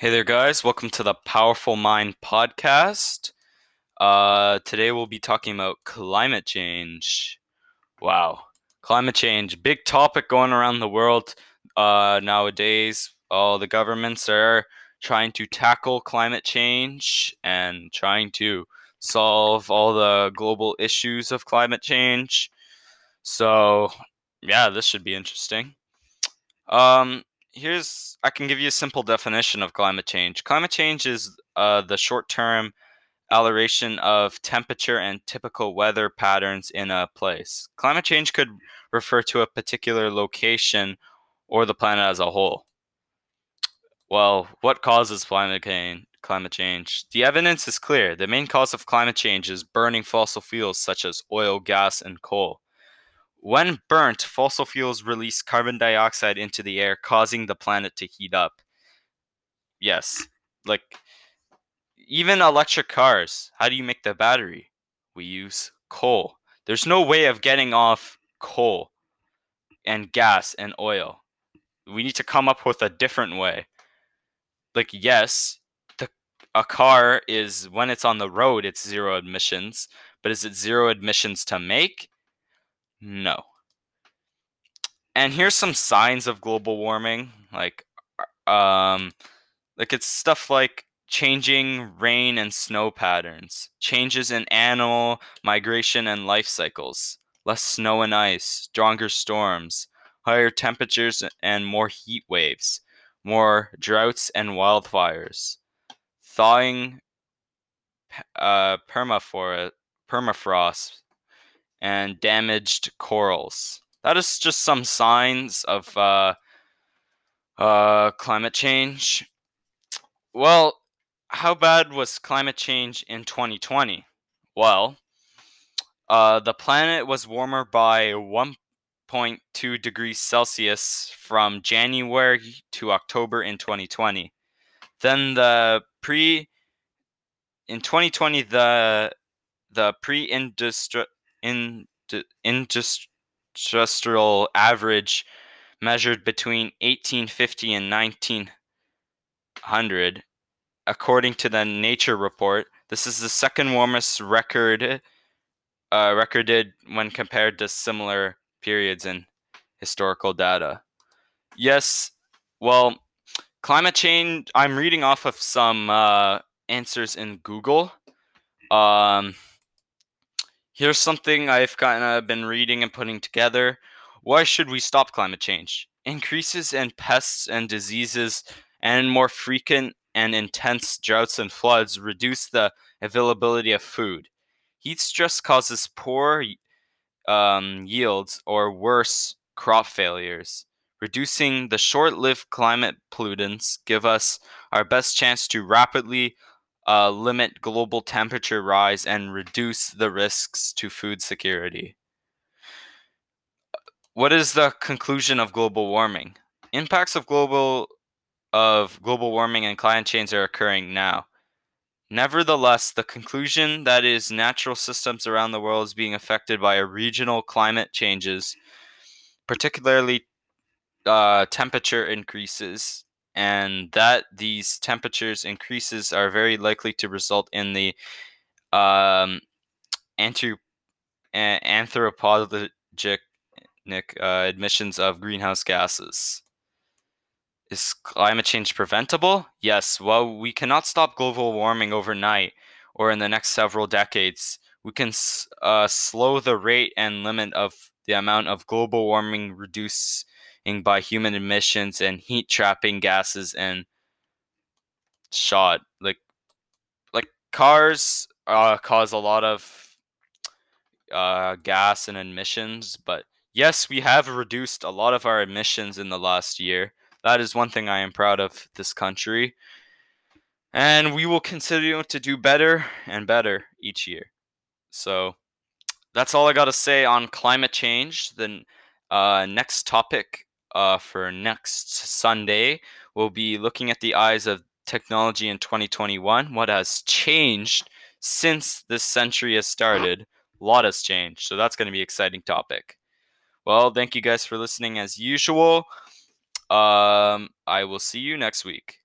Hey there, guys. Welcome to the Powerful Mind podcast. Uh, today we'll be talking about climate change. Wow. Climate change, big topic going around the world uh, nowadays. All the governments are trying to tackle climate change and trying to solve all the global issues of climate change. So, yeah, this should be interesting. Um, here's I can give you a simple definition of climate change. Climate change is uh, the short-term alteration of temperature and typical weather patterns in a place. Climate change could refer to a particular location or the planet as a whole. Well, what causes climate change? Climate change. The evidence is clear. The main cause of climate change is burning fossil fuels such as oil, gas, and coal. When burnt, fossil fuels release carbon dioxide into the air, causing the planet to heat up. Yes, like even electric cars, how do you make the battery? We use coal. There's no way of getting off coal and gas and oil. We need to come up with a different way. Like yes, the a car is when it's on the road it's zero emissions, but is it zero emissions to make? No. And here's some signs of global warming, like um like it's stuff like changing rain and snow patterns, changes in animal migration and life cycles, less snow and ice, stronger storms, higher temperatures and more heat waves, more droughts and wildfires, thawing uh, permafrost, and damaged corals. That is just some signs of uh, uh, climate change. Well, how bad was climate change in 2020? Well, uh, the planet was warmer by 1.2 degrees Celsius from January to October in 2020. Then the pre in 2020 the the pre-industrial in, industrial average measured between 1850 and 1900 according to the nature report this is the second warmest record uh, recorded when compared to similar periods in historical data. Yes well climate change i'm reading off of some uh, answers in google. Um, Here's something I've kind of been reading and putting together. Why should we stop climate change? Increases in pests and diseases and more frequent and intense droughts and floods reduce the availability of food. Heat stress causes poor um, yields or worse, crop failures. Reducing the short lived climate pollutants give us our best chance to rapidly uh, limit global temperature rise and reduce the risks to food security. What is the conclusion of global warming? Impacts of global of global warming and climate change are occurring now. Nevertheless, the conclusion that is natural systems around the world is being affected by a regional climate changes, particularly uh, temperature increases and that these temperatures increases are very likely to result in the um, anthrop- anthropogenic uh, emissions of greenhouse gases. Is climate change preventable? Yes. Well, we cannot stop global warming overnight or in the next several decades, we can uh, slow the rate and limit of the amount of global warming reduce by human emissions and heat trapping gases and soot. Like like cars uh, cause a lot of uh, gas and emissions but yes we have reduced a lot of our emissions in the last year. That is one thing i am proud of this country. And we will continue to do better and better each year. So that's all i got to say on climate change. Then uh, next topic uh, for next Sunday, we'll be looking at the eyes of technology in 2021. What has changed since this century has started? A lot has changed. So that's going to be an exciting topic. Well, thank you guys for listening as usual. Um, I will see you next week.